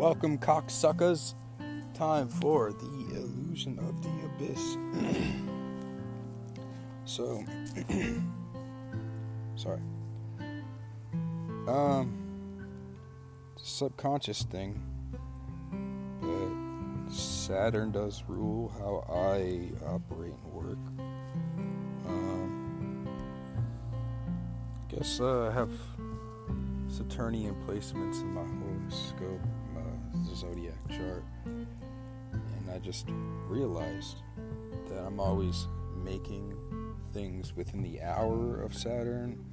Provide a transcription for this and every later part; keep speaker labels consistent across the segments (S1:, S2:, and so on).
S1: Welcome, cocksuckers. Time for the illusion of the abyss. so, sorry. Um, subconscious thing, but Saturn does rule how I operate and work. Um, guess uh, I have Saturnian placements in my horoscope, chart, and I just realized that I'm always making things within the hour of Saturn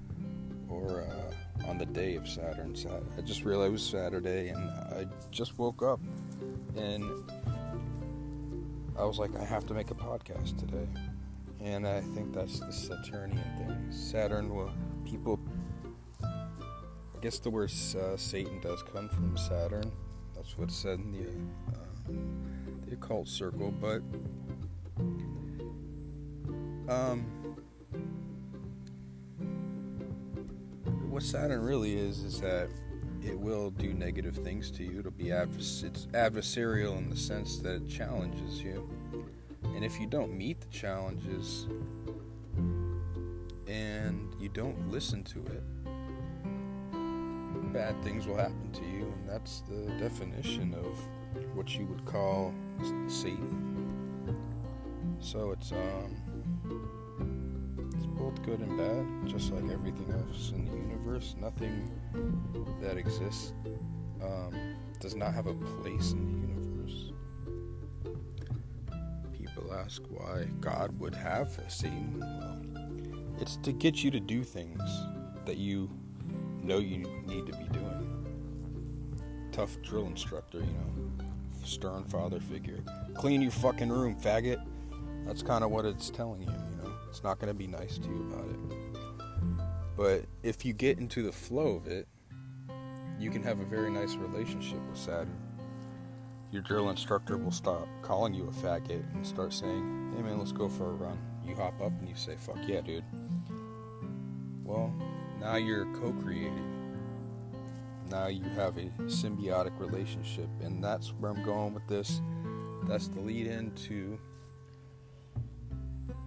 S1: or uh, on the day of Saturn. I just realized it was Saturday, and I just woke up, and I was like, I have to make a podcast today. And I think that's the Saturnian thing. Saturn, well, people I guess the word uh, Satan does come from Saturn. That's what's said in the uh, the occult circle. But um, what Saturn really is is that it will do negative things to you. It'll be advers- it's adversarial in the sense that it challenges you, and if you don't meet the challenges and you don't listen to it bad things will happen to you, and that's the definition of what you would call Satan. So it's um, it's both good and bad, just like everything else in the universe. Nothing that exists um, does not have a place in the universe. People ask why God would have a Satan. Well, it's to get you to do things that you know you need to be doing. Tough drill instructor, you know, stern father figure. Clean your fucking room, faggot. That's kind of what it's telling you, you know. It's not going to be nice to you about it. But if you get into the flow of it, you can have a very nice relationship with Saturn. Your drill instructor will stop calling you a faggot and start saying, hey man, let's go for a run. You hop up and you say, fuck yeah, dude. Well, now you're co creating. Now you have a symbiotic relationship, and that's where I'm going with this. That's the lead into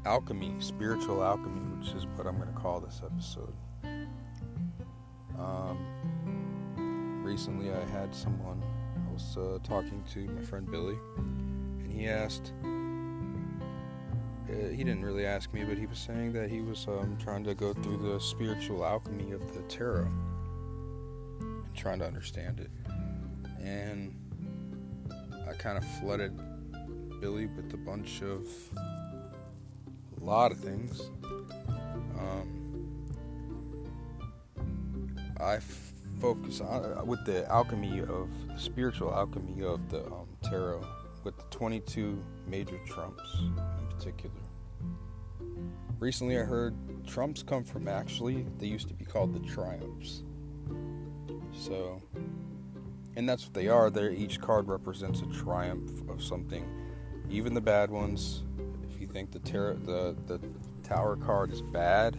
S1: alchemy, spiritual alchemy, which is what I'm going to call this episode. Um, recently, I had someone, I was uh, talking to my friend Billy, and he asked, uh, he didn't really ask me, but he was saying that he was um, trying to go through the spiritual alchemy of the tarot and trying to understand it. And I kind of flooded Billy with a bunch of a lot of things. Um, I focus on uh, with the alchemy of the spiritual alchemy of the um, tarot with the 22 major trumps particular. Recently, I heard Trumps come from actually, they used to be called the Triumphs. So, and that's what they are. They're, each card represents a triumph of something. Even the bad ones, if you think the, ter- the, the Tower card is bad,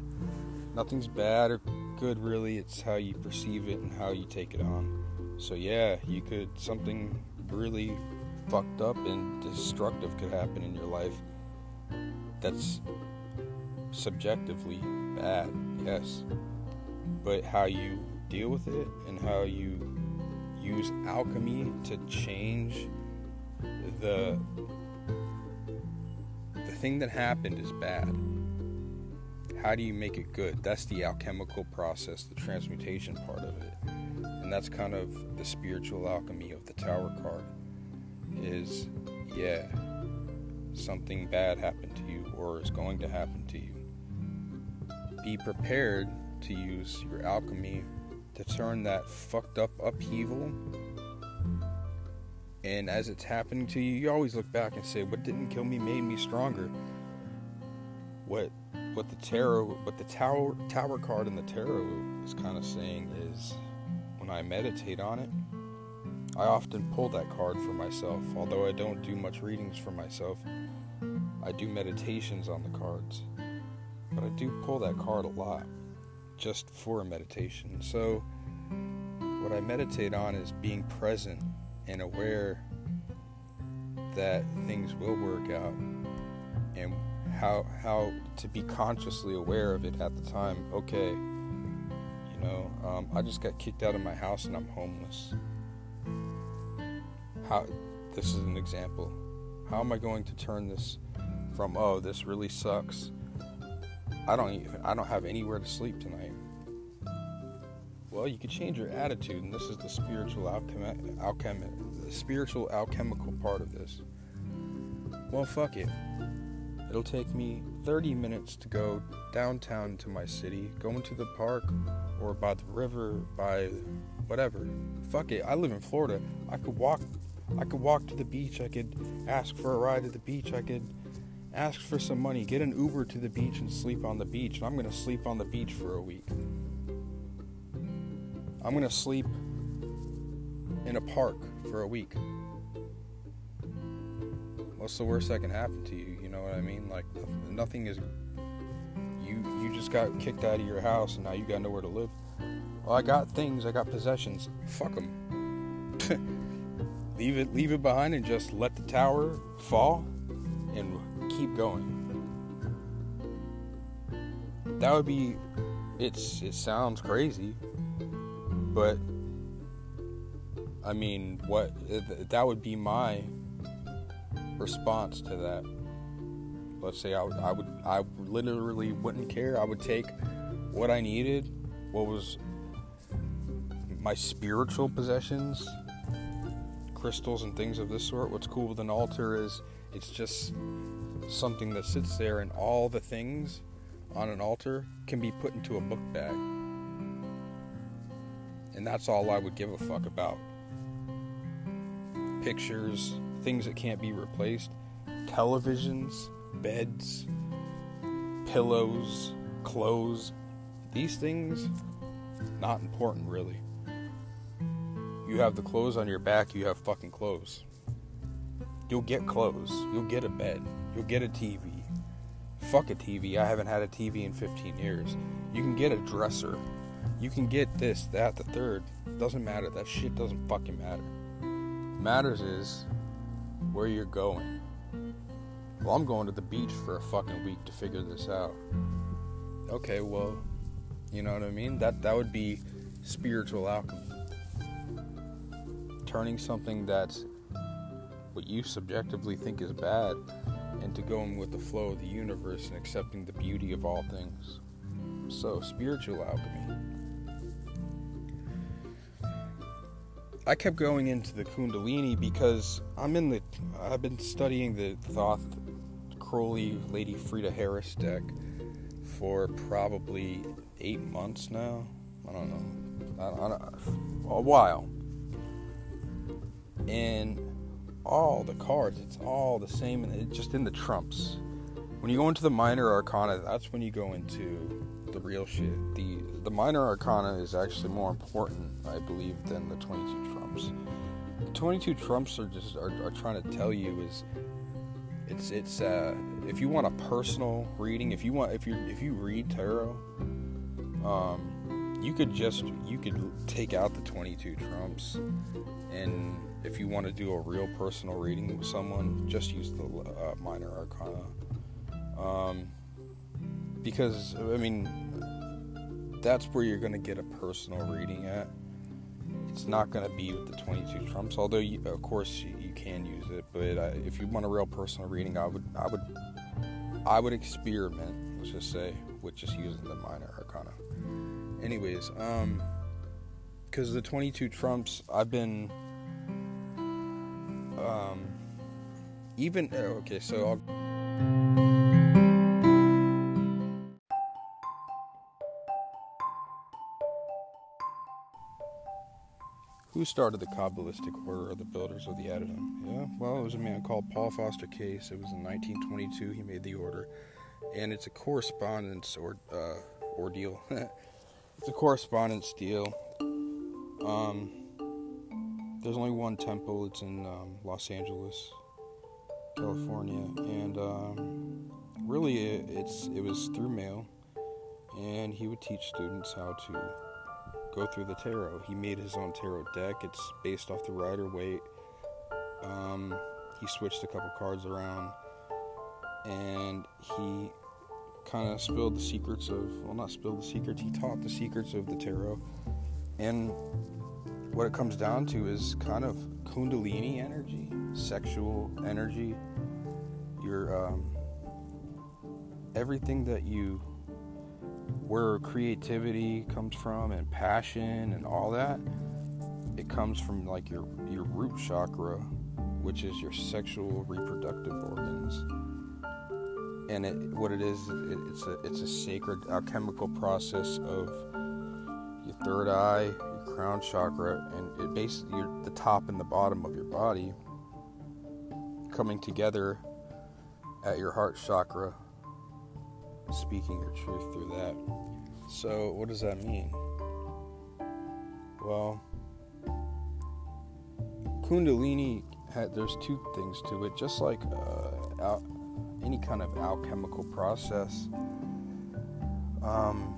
S1: nothing's bad or good really. It's how you perceive it and how you take it on. So, yeah, you could, something really fucked up and destructive could happen in your life that's subjectively bad, yes. But how you deal with it and how you use alchemy to change the the thing that happened is bad. How do you make it good? That's the alchemical process, the transmutation part of it. And that's kind of the spiritual alchemy of the tower card is yeah, something bad happened to you or is going to happen to you. Be prepared to use your alchemy to turn that fucked up upheaval. And as it's happening to you, you always look back and say, "What didn't kill me made me stronger." What what the tarot, what the tower tower card in the tarot is kind of saying is, when I meditate on it, I often pull that card for myself, although I don't do much readings for myself. I do meditations on the cards, but I do pull that card a lot just for a meditation. So, what I meditate on is being present and aware that things will work out and how how to be consciously aware of it at the time. Okay you know um, i just got kicked out of my house and i'm homeless. How this is an example. How am i going to turn this from oh this really sucks. I don't even i don't have anywhere to sleep tonight. Well you could change your attitude and this is the spiritual alchemy the spiritual alchemical part of this. Well fuck it. It'll take me 30 minutes to go downtown to my city go into the park or by the river by whatever. Fuck it i live in florida. I could walk i could walk to the beach i could ask for a ride to the beach i could ask for some money get an uber to the beach and sleep on the beach and i'm going to sleep on the beach for a week I'm going to sleep in a park for a week. What's the worst that can happen to you? You know what I mean? Like nothing is you you just got kicked out of your house and now you got nowhere to live. Well, I got things, I got possessions. Fuck them. leave it leave it behind and just let the tower fall and keep going. That would be it's it sounds crazy, but I mean, what that would be my response to that. Let's say I, I would, I literally wouldn't care. I would take what I needed, what was my spiritual possessions, crystals and things of this sort. What's cool with an altar is it's just something that sits there, and all the things on an altar can be put into a book bag. And that's all I would give a fuck about. Pictures, things that can't be replaced, televisions, beds, pillows, clothes. These things, not important really. You have the clothes on your back, you have fucking clothes. You'll get clothes, you'll get a bed, you'll get a TV. Fuck a TV, I haven't had a TV in 15 years. You can get a dresser, you can get this, that, the third. Doesn't matter. That shit doesn't fucking matter. Matters is where you're going. Well, I'm going to the beach for a fucking week to figure this out. Okay, well, you know what I mean? That that would be spiritual alchemy. Turning something that's what you subjectively think is bad and to going with the flow of the universe and accepting the beauty of all things. So, spiritual alchemy. I kept going into the Kundalini because I'm in the. I've been studying the Thoth Crowley Lady Frieda Harris deck for probably eight months now. I don't know. I, I, a while. And all the cards, it's all the same, and it's just in the trumps. When you go into the minor arcana, that's when you go into the real shit. The the minor arcana is actually more important, I believe, than the 22 trumps. The 22 trumps are just are, are trying to tell you is it's it's uh, if you want a personal reading, if you want if you if you read tarot, um, you could just you could take out the 22 trumps, and if you want to do a real personal reading with someone, just use the uh, minor arcana. Um, because I mean, that's where you're going to get a personal reading at. It's not going to be with the 22 trumps, although you, of course you, you, can use it. But uh, if you want a real personal reading, I would, I would, I would experiment. Let's just say with just using the minor arcana. Anyways, um, because the 22 trumps, I've been, um, even uh, okay. So I'll. Who started the Kabbalistic order of the Builders of the Adytum? Yeah, well, it was a man called Paul Foster Case. It was in 1922 he made the order, and it's a correspondence or uh, ordeal. it's a correspondence deal. Um, there's only one temple. It's in um, Los Angeles, California, and um, really, it, it's it was through mail, and he would teach students how to go through the tarot. He made his own tarot deck. It's based off the Rider Waite. Um, he switched a couple cards around, and he kind of spilled the secrets of well, not spilled the secrets. He taught the secrets of the tarot, and what it comes down to is kind of kundalini energy, sexual energy. Your um, everything that you where creativity comes from and passion and all that it comes from like your your root chakra which is your sexual reproductive organs and it what it is it, it's a it's a sacred alchemical process of your third eye crown chakra and it basically the top and the bottom of your body coming together at your heart chakra speaking your truth through that. So, what does that mean? Well, Kundalini, had, there's two things to it. Just like uh, al- any kind of alchemical process, um,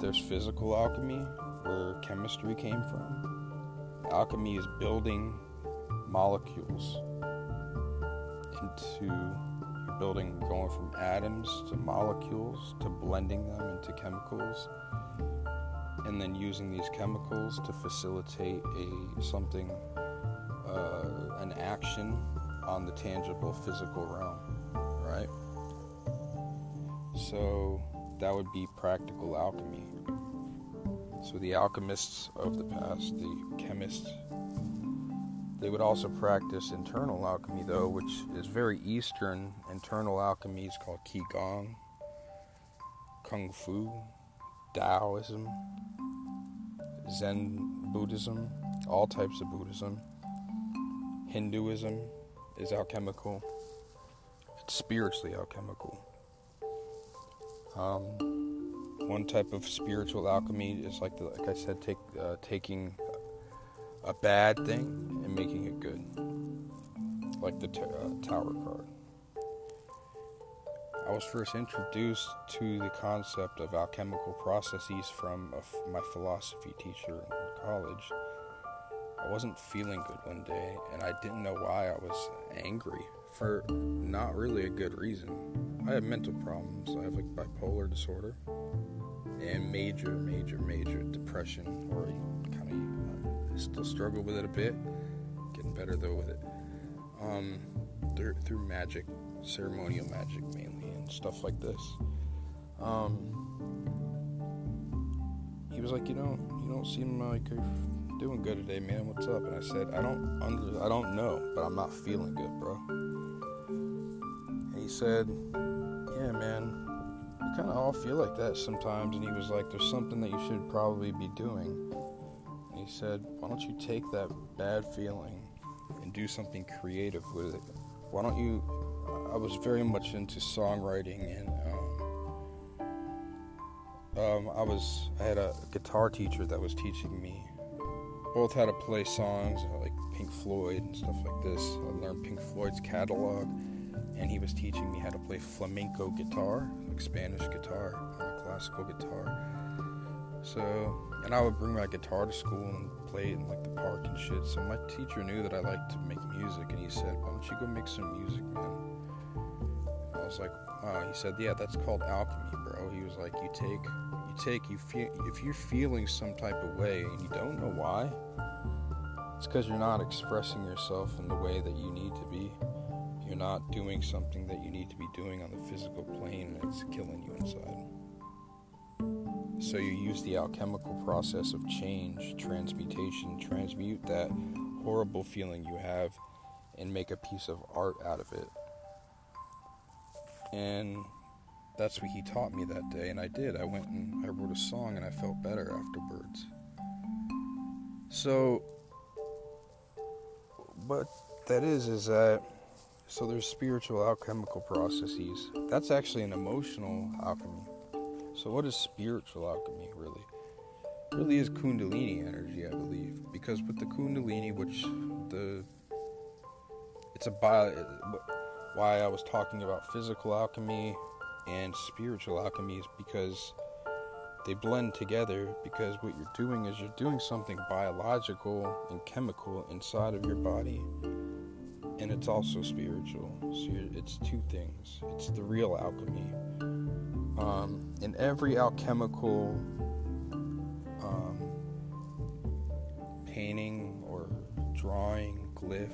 S1: there's physical alchemy, where chemistry came from. Alchemy is building molecules into building going from atoms to molecules to blending them into chemicals and then using these chemicals to facilitate a something uh, an action on the tangible physical realm right so that would be practical alchemy so the alchemists of the past the chemists they would also practice internal alchemy, though, which is very Eastern. Internal alchemy is called Qigong, Kung Fu, Taoism, Zen Buddhism, all types of Buddhism. Hinduism is alchemical, it's spiritually alchemical. Um, one type of spiritual alchemy is like, the, like I said, take, uh, taking a bad thing and making it good, like the t- uh, Tower card. I was first introduced to the concept of alchemical processes from my philosophy teacher in college. I wasn't feeling good one day, and I didn't know why I was angry for not really a good reason. I have mental problems. I have like bipolar disorder and major, major, major depression or kind of Still struggle with it a bit. Getting better though with it. Um, through, through magic, ceremonial magic mainly, and stuff like this. Um, he was like, you know, you don't seem like you're doing good today, man. What's up? And I said, I don't under, I don't know, but I'm not feeling good, bro. And he said, yeah, man. Kind of all feel like that sometimes. And he was like, there's something that you should probably be doing And he said, Why don't you take that bad feeling and do something creative with it? Why don't you? I was very much into songwriting and um, um, I was I had a guitar teacher that was teaching me both how to play songs like Pink Floyd and stuff like this. I learned Pink Floyd's catalog, and he was teaching me how to play flamenco guitar, like Spanish guitar, uh, classical guitar. So and I would bring my guitar to school and play it in like the park and shit. So my teacher knew that I liked to make music, and he said, "Why don't you go make some music, man?" And I was like, "Wow." He said, "Yeah, that's called alchemy, bro." He was like, "You take, you take, you feel if you're feeling some type of way and you don't know why, it's because you're not expressing yourself in the way that you need to be." You're not doing something that you need to be doing on the physical plane, and it's killing you inside. So you use the alchemical process of change, transmutation, transmute that horrible feeling you have and make a piece of art out of it. And that's what he taught me that day, and I did. I went and I wrote a song and I felt better afterwards. So, what that is, is that so there's spiritual alchemical processes. That's actually an emotional alchemy. So, what is spiritual alchemy really? Really is Kundalini energy, I believe, because with the Kundalini, which the it's a bio, why I was talking about physical alchemy and spiritual alchemy is because they blend together because what you're doing is you're doing something biological and chemical inside of your body and it's also spiritual. So it's two things. It's the real alchemy. Um, in every alchemical um, painting or drawing glyph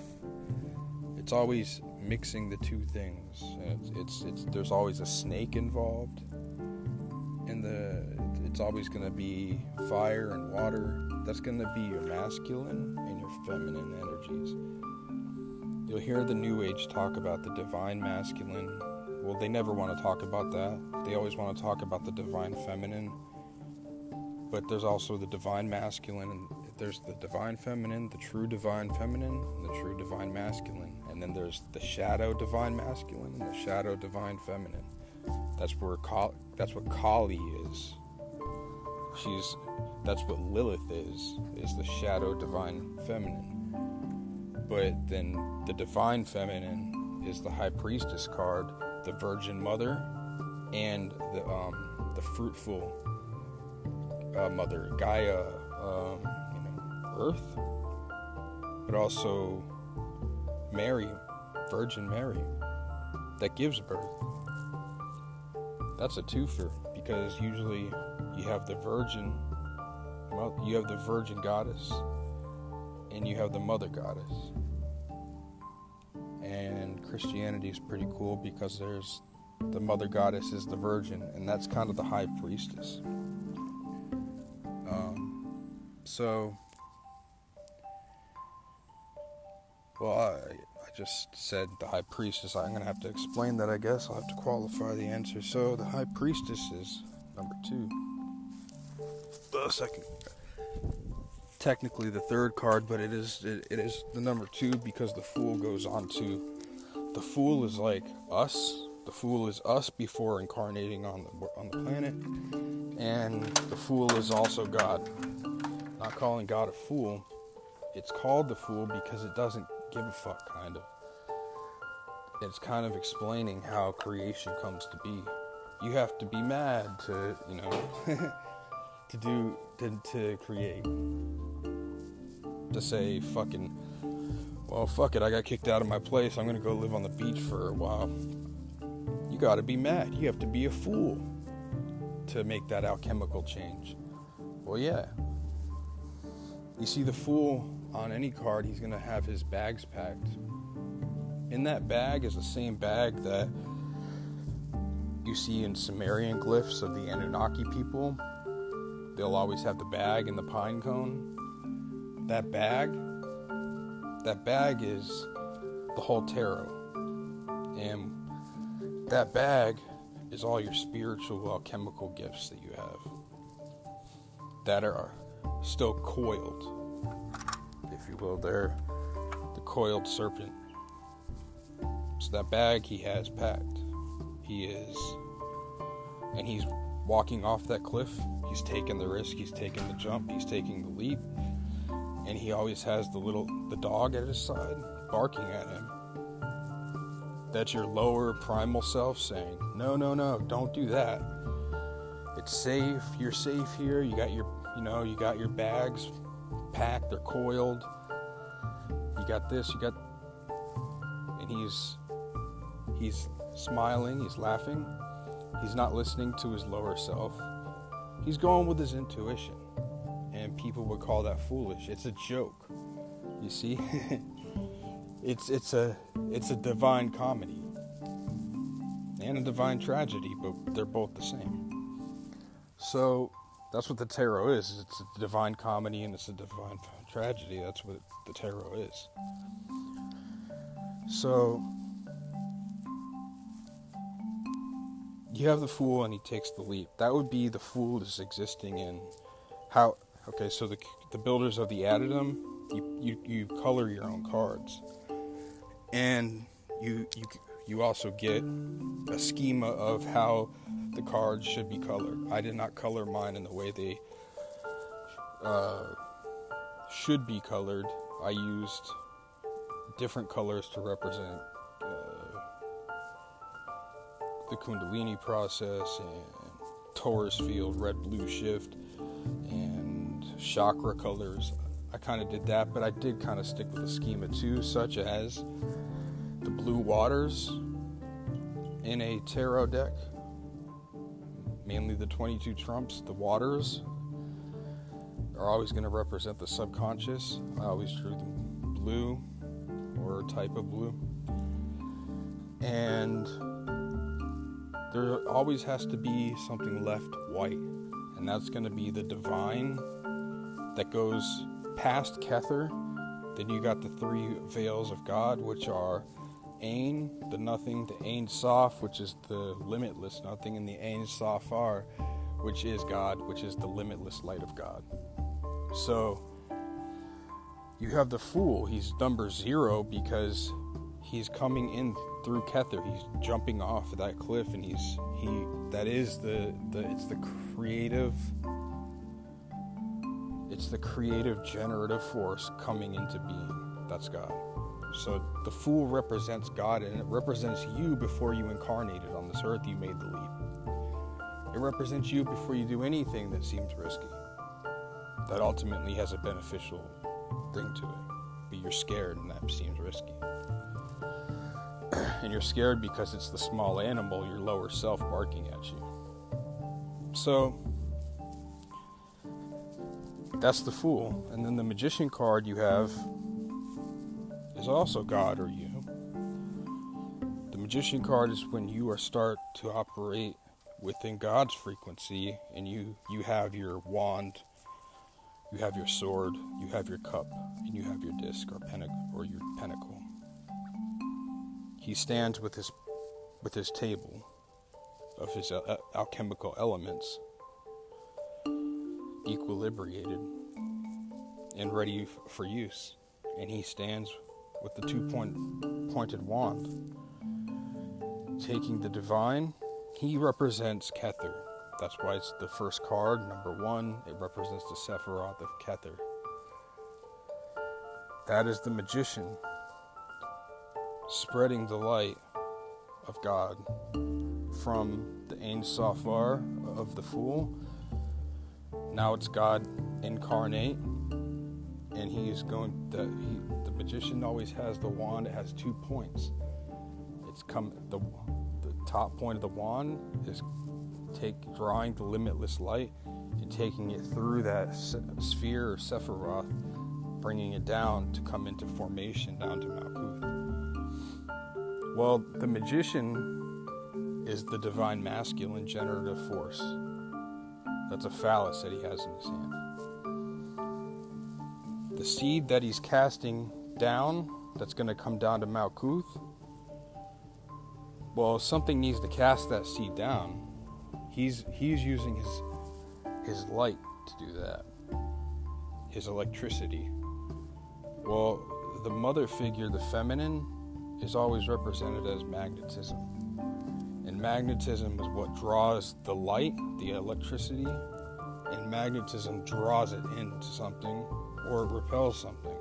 S1: it's always mixing the two things. It's, it's, it's there's always a snake involved. In the it's always going to be fire and water. That's going to be your masculine and your feminine energies. You'll hear the New Age talk about the divine masculine. Well, they never want to talk about that. They always want to talk about the divine feminine. But there's also the divine masculine, and there's the divine feminine, the true divine feminine, and the true divine masculine. And then there's the shadow divine masculine and the shadow divine feminine. That's where that's what Kali is. She's that's what Lilith is, is the shadow divine feminine. But then the divine feminine is the high priestess card, the virgin mother, and the um, the fruitful uh, mother, Gaia, um, you know, Earth, but also Mary, Virgin Mary, that gives birth. That's a twofer because usually you have the virgin well you have the virgin goddess and you have the mother goddess christianity is pretty cool because there's the mother goddess is the virgin and that's kind of the high priestess. Um, so well I, I just said the high priestess. I'm going to have to explain that i guess. I'll have to qualify the answer. So the high priestess is number two. The second technically the third card but it is it, it is the number two because the fool goes on to the fool is like us. The fool is us before incarnating on the on the planet. And the fool is also god. Not calling god a fool. It's called the fool because it doesn't give a fuck kind of. It's kind of explaining how creation comes to be. You have to be mad to you know to do to, to create. To say fucking well fuck it. I got kicked out of my place. I'm gonna go live on the beach for a while. You gotta be mad. You have to be a fool to make that alchemical change. Well yeah. You see the fool on any card he's gonna have his bags packed. In that bag is the same bag that you see in sumerian glyphs of the anunnaki people. They'll always have the bag and the pine cone. That bag, that bag is the whole tarot. And that bag is all your spiritual alchemical gifts that you have that are still coiled, if you will. They're the coiled serpent. So that bag he has packed. He is, and he's walking off that cliff. He's taking the risk, he's taking the jump, he's taking the leap. And he always has the little the dog at his side barking at him. That's your lower primal self saying, "No, no, no, don't do that. It's safe. You're safe here. You got your, you know, you got your bags packed, they're coiled. You got this, you got and he's he's smiling, he's laughing He's not listening to his lower self. He's going with his intuition. And people would call that foolish. It's a joke. You see? it's it's a it's a divine comedy. And a divine tragedy, but they're both the same. So that's what the tarot is. It's a divine comedy and it's a divine tragedy. That's what the tarot is. So you have the fool and he takes the leap. That would be the fool is existing in how. Okay, so the the builders of the Adytum, you you, you color your own cards, and you you you also get a schema of how the cards should be colored. I did not color mine in the way they uh, should be colored. I used different colors to represent the Kundalini process and torus field, red blue shift, chakra colors. I kind of did that, but I did kind of stick with the schema too, such as the blue waters in a tarot deck, mainly the 22 trumps, the waters are always going to represent the subconscious. I always drew the blue or a type of blue. And there always has to be something left white, and that's going to be the divine that goes past Kether. Then you got the three veils of God, which are Ain, the nothing, the Ain Sof, which is the limitless nothing, and the Ain Soph Aur, which is God, which is the limitless light of God. So you have the fool. He's number zero because he's coming in through Kether. He's jumping off that cliff, and he's he. That is the the. It's the creative. It's the creative generative force coming into being. That's God. So the fool represents God, and it represents you before you incarnated on this earth. You made the leap. It represents you before you do anything that seems risky. That ultimately has a beneficial thing to it. But you're scared, and that seems risky and you're scared because it's the small animal, your lower self, barking at you. So, that's the fool. And then the magician card you have is also God or you. The magician card is when you are start to operate within God's frequency and you you have your wand, you have your sword, you have your cup, and you have your disc or pentacle or your pentacle. He stands with his with his table of his uh, alchemical elements equilibrated and ready for use. And he stands with the two point pointed wand taking the divine. He represents Kether. That's why it's the first card number 1 it represents the Sephiroth of Kether. That is the magician spreading the light of God from the Ein Soph Aur of the fool. Now it's God incarnate, and he is going. The, he, the magician always has the wand. It has two points. It's come the the top point of the wand is take drawing the limitless light and taking it through that sphere or Sephiroth, bringing it down to come into formation down to Malkuth. Well, the magician is the divine masculine generative force. That's a phallus that he has in his hand. The seed that he's casting down, that's going to come down to Malkuth, well, something needs to cast that seed down. He's he's using his his light to do that. His electricity. Well, the mother figure, the feminine, is always represented as magnetism. And magnetism is what draws the light, the electricity, and magnetism draws it into something or it repels something.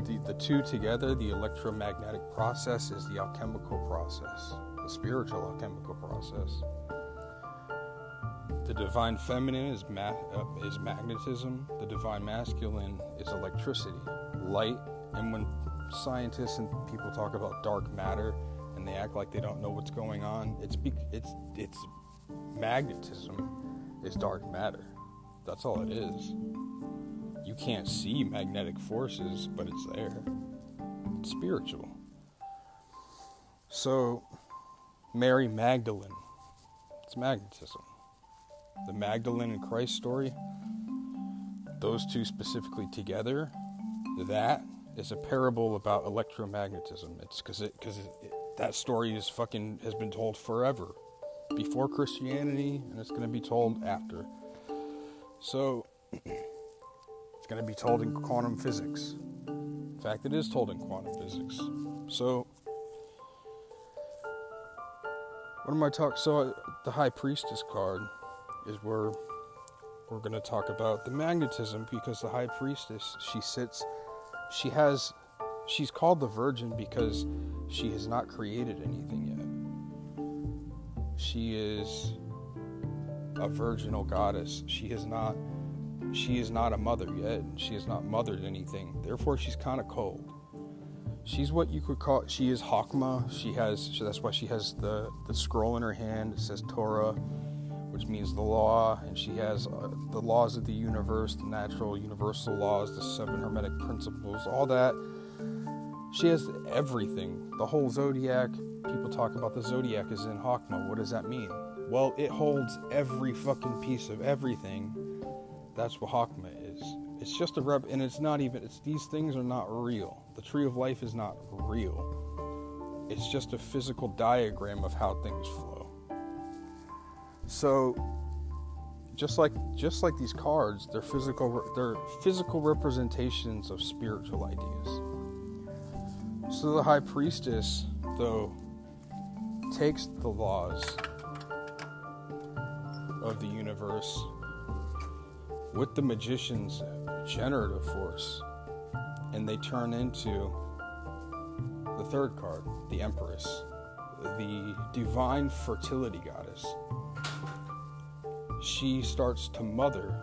S1: The, the two together, the electromagnetic process, is the alchemical process, the spiritual alchemical process. The divine feminine is, ma- uh, is magnetism, the divine masculine is electricity, light, and when scientists and people talk about dark matter and they act like they don't know what's going on. It's it's it's magnetism is dark matter. That's all it is. You can't see magnetic forces, but it's there. It's spiritual. So, Mary Magdalene, it's magnetism. The Magdalene and Christ story, those two specifically together, that is a parable about electromagnetism. It's because it because that story is fucking has been told forever, before Christianity, and it's going to be told after. So it's going to be told in quantum physics. In fact, it is told in quantum physics. So what am I talking? So uh, the High Priestess card is where we're going to talk about the magnetism because the High Priestess she sits she has she's called the virgin because she has not created anything yet. She is a virginal goddess. She is not she is not a mother yet. She has not mothered anything. Therefore, she's kind of cold. She's what you could call. She is Hakma. She has. That's why she has the the scroll in her hand. It says Torah, which means the law, and she has uh, the laws of the universe, the natural universal laws, the seven hermetic principles, all that. She has everything. The whole zodiac. People talk about the zodiac is in Hakma. What does that mean? Well, it holds every fucking piece of everything that's what Hakma is. It's just a rep, and it's not even. It's these things are not real. The tree of life is not real. It's just a physical diagram of how things flow. So, just like just like these cards, they're physical. They're physical representations of spiritual ideas. So the high priestess, though, takes the laws of the universe with the magician's generative force, and they turn into the third card, the Empress, the divine fertility goddess. She starts to mother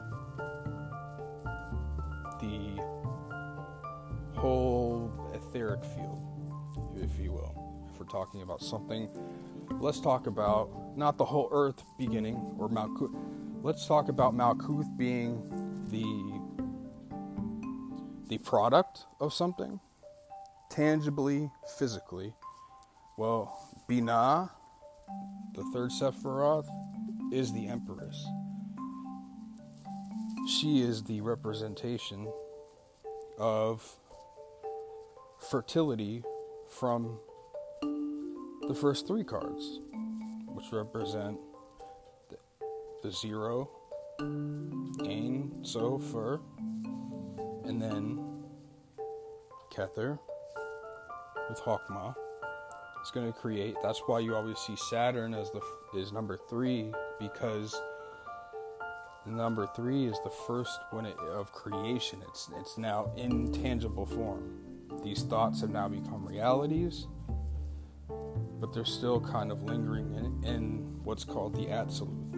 S1: field, if you will. If we're talking about something, let's talk about not the whole earth beginning or Malkuth. let's talk about Malkuth being the the product of something, tangibly, physically. Well, Binah, the third Sephiroth, is the Empress. She is the representation of fertility from the first three cards, which represent the zero, Ein, Sofer, and then Kether with Hokmah. It's going to create. That's why you always see Saturn as the is number three because number three is the first one of creation. It's it's now in tangible form. These thoughts have now become realities, but they're still kind of lingering in, in what's called the absolute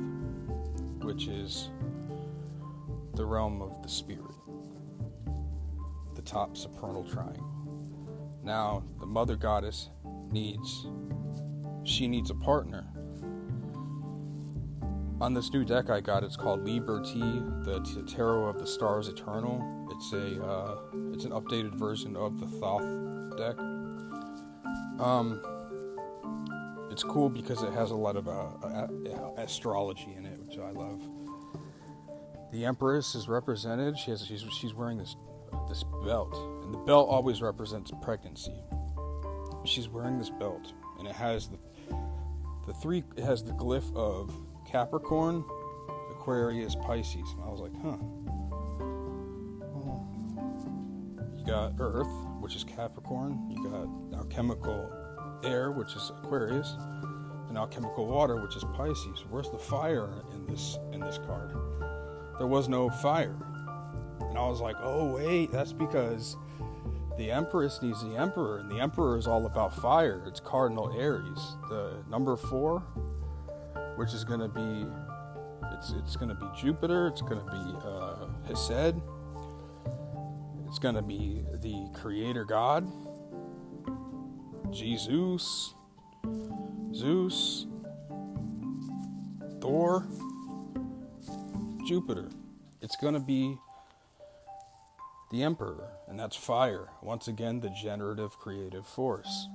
S1: which is the realm of the spirit, the top supernal triangle. Now, the mother goddess needs, she needs a partner. On this new deck I got, it's called Liber T, the Tarot of the Stars Eternal. It's a, uh, it's an updated version of the Thoth deck. Um, it's cool because it has a lot of uh, astrology in it which I love. The Empress is represented. She has she's she's wearing this this belt, and the belt always represents pregnancy. She's wearing this belt, and it has the the three. It has the glyph of Capricorn, Aquarius, Pisces. And I was like, huh. Got Earth, which is Capricorn. You got alchemical air, which is Aquarius and alchemical water, which is Pisces. Where's the fire in this in this card? There was no fire. And I was like, oh wait, that's because the Empress needs the Emperor, and the Emperor is all about fire. It's Cardinal Aries. The number four, which is gonna be it's it's gonna be Jupiter, it's gonna be uh Hesed, it's gonna be the creator god, Jesus, Zeus, Thor, Jupiter. It's going to be the Emperor, and that's fire. Once again, the generative creative force.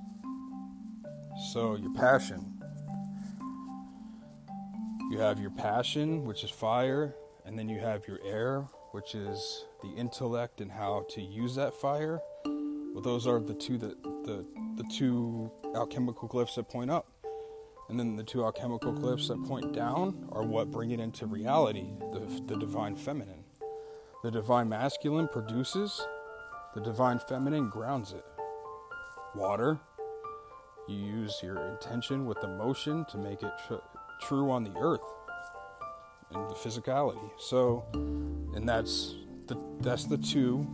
S1: So, your passion. You have your passion, which is fire, and then you have your air, which is the intellect and how to use that fire. Well, those are the two that the the two alchemical glyphs that point up. And then the two alchemical glyphs that point down are what bring it into reality the, the divine feminine. The divine masculine produces, the divine feminine grounds it. Water, you use your intention with emotion to make it tr- true on the earth and the physicality. So, and that's the that's the two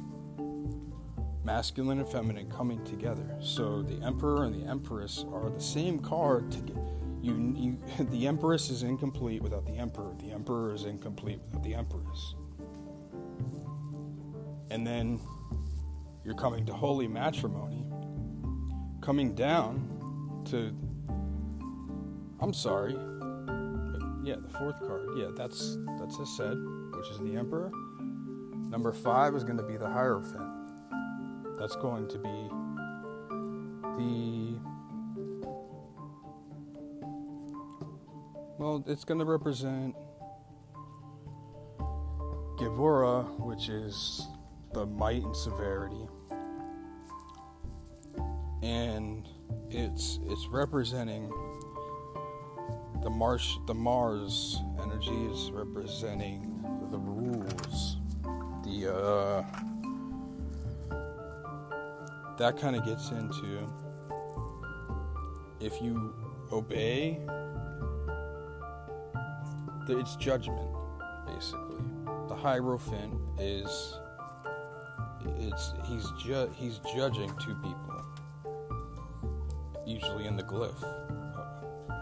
S1: masculine and feminine coming together. So the emperor and the empress are the same card to get You, you, the Empress is incomplete without the Emperor. The Emperor is incomplete without the Empress. And then you're coming to holy matrimony, coming down to. I'm sorry. But yeah, the fourth card. Yeah, that's that's Hesed, which is the Emperor. Number five is going to be the Hierophant. That's going to be the well, it's going to represent Gevurah, which is the might and severity, and it's it's representing the Mars. The Mars energy is representing. Uh, that kind of gets into if you obey, it's judgment, basically. The Hierophant is it's he's ju- he's judging two people, usually in the glyph.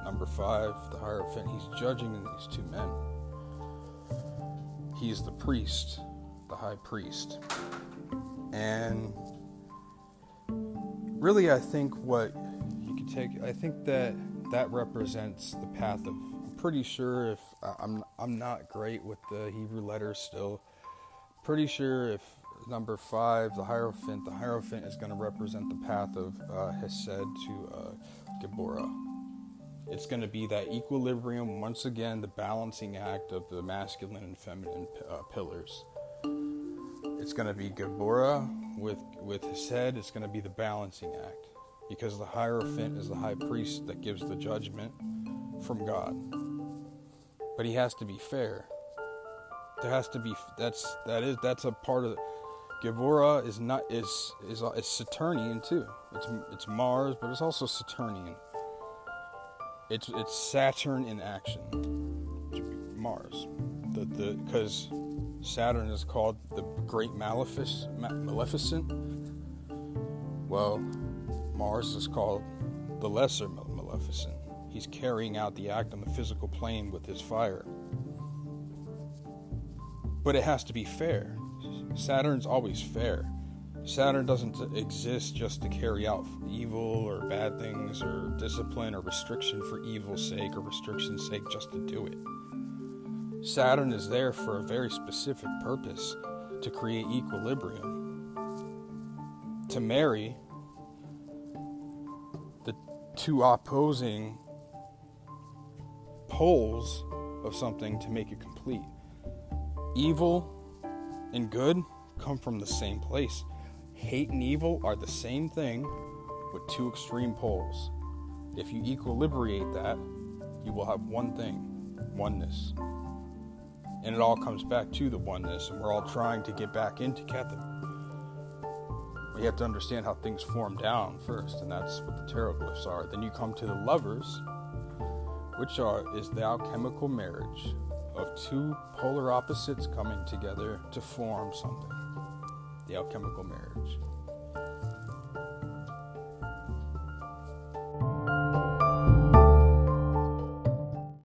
S1: Number five, the Hierophant, he's judging these two men. He's the priest, the high priest, and really, I think what you could take, I think that that represents the path of. I'm pretty sure if I'm I'm not great with the Hebrew letters still. Pretty sure if number five, the Hierophant, the Hierophant is going to represent the path of uh, Hesed to uh. It's going to be that equilibrium, once again, the balancing act of the masculine and feminine uh, pillars. It's going to be Gevurah with with Hesed. It's going to be the balancing act because the Hierophant is the high priest that gives the judgment from God. But he has to be fair. There has to be that's that is that's a part of Gevurah is not is is is Saturnian too. It's it's Mars, but it's also Saturnian. It's it's Saturn in action. Mars, the the because Saturn is called the Great Malefic, Maleficent. Well, Mars is called the Lesser Maleficent. He's carrying out the act on the physical plane with his fire. But it has to be fair. Saturn's always fair. Saturn doesn't exist just to carry out evil or bad things or discipline or restriction for evil's sake or restriction's sake just to do it. Saturn is there for a very specific purpose to create equilibrium. To marry the two opposing poles of something to make it complete. Evil and good come from the same place. Hate and evil are the same thing with two extreme poles. If you equilibrate that, you will have one thing oneness. And it all comes back to the oneness, and we're all trying to get back into Catholic. We have to understand how things form down first, and that's what the tarot glyphs are. Then you come to the lovers, which are is the alchemical marriage of two polar opposites coming together to form something. The alchemical marriage.